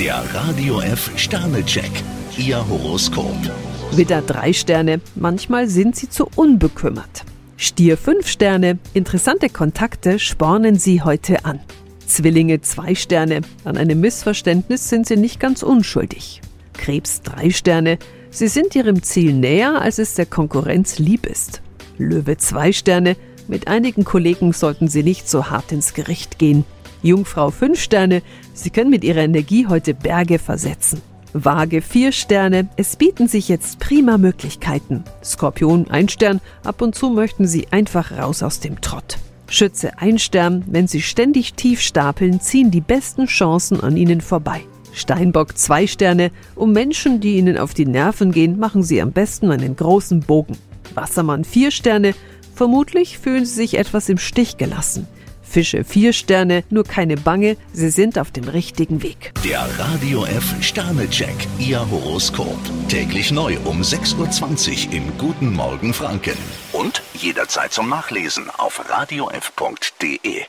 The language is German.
Der Radio F Sternecheck. Ihr Horoskop. Widder drei Sterne, manchmal sind Sie zu unbekümmert. Stier fünf Sterne, interessante Kontakte spornen Sie heute an. Zwillinge zwei Sterne, an einem Missverständnis sind Sie nicht ganz unschuldig. Krebs drei Sterne, Sie sind Ihrem Ziel näher, als es der Konkurrenz lieb ist. Löwe zwei Sterne, mit einigen Kollegen sollten Sie nicht so hart ins Gericht gehen. Jungfrau fünf Sterne, Sie können mit Ihrer Energie heute Berge versetzen. Waage vier Sterne, es bieten sich jetzt prima Möglichkeiten. Skorpion ein Stern, ab und zu möchten Sie einfach raus aus dem Trott. Schütze ein Stern, wenn Sie ständig tief stapeln, ziehen die besten Chancen an Ihnen vorbei. Steinbock zwei Sterne, um Menschen, die Ihnen auf die Nerven gehen, machen Sie am besten einen großen Bogen. Wassermann vier Sterne, vermutlich fühlen Sie sich etwas im Stich gelassen. Fische vier Sterne, nur keine Bange, Sie sind auf dem richtigen Weg. Der Radio F Sternecheck. Ihr Horoskop. Täglich neu um 6.20 Uhr im Guten Morgen Franken. Und jederzeit zum Nachlesen auf radiof.de.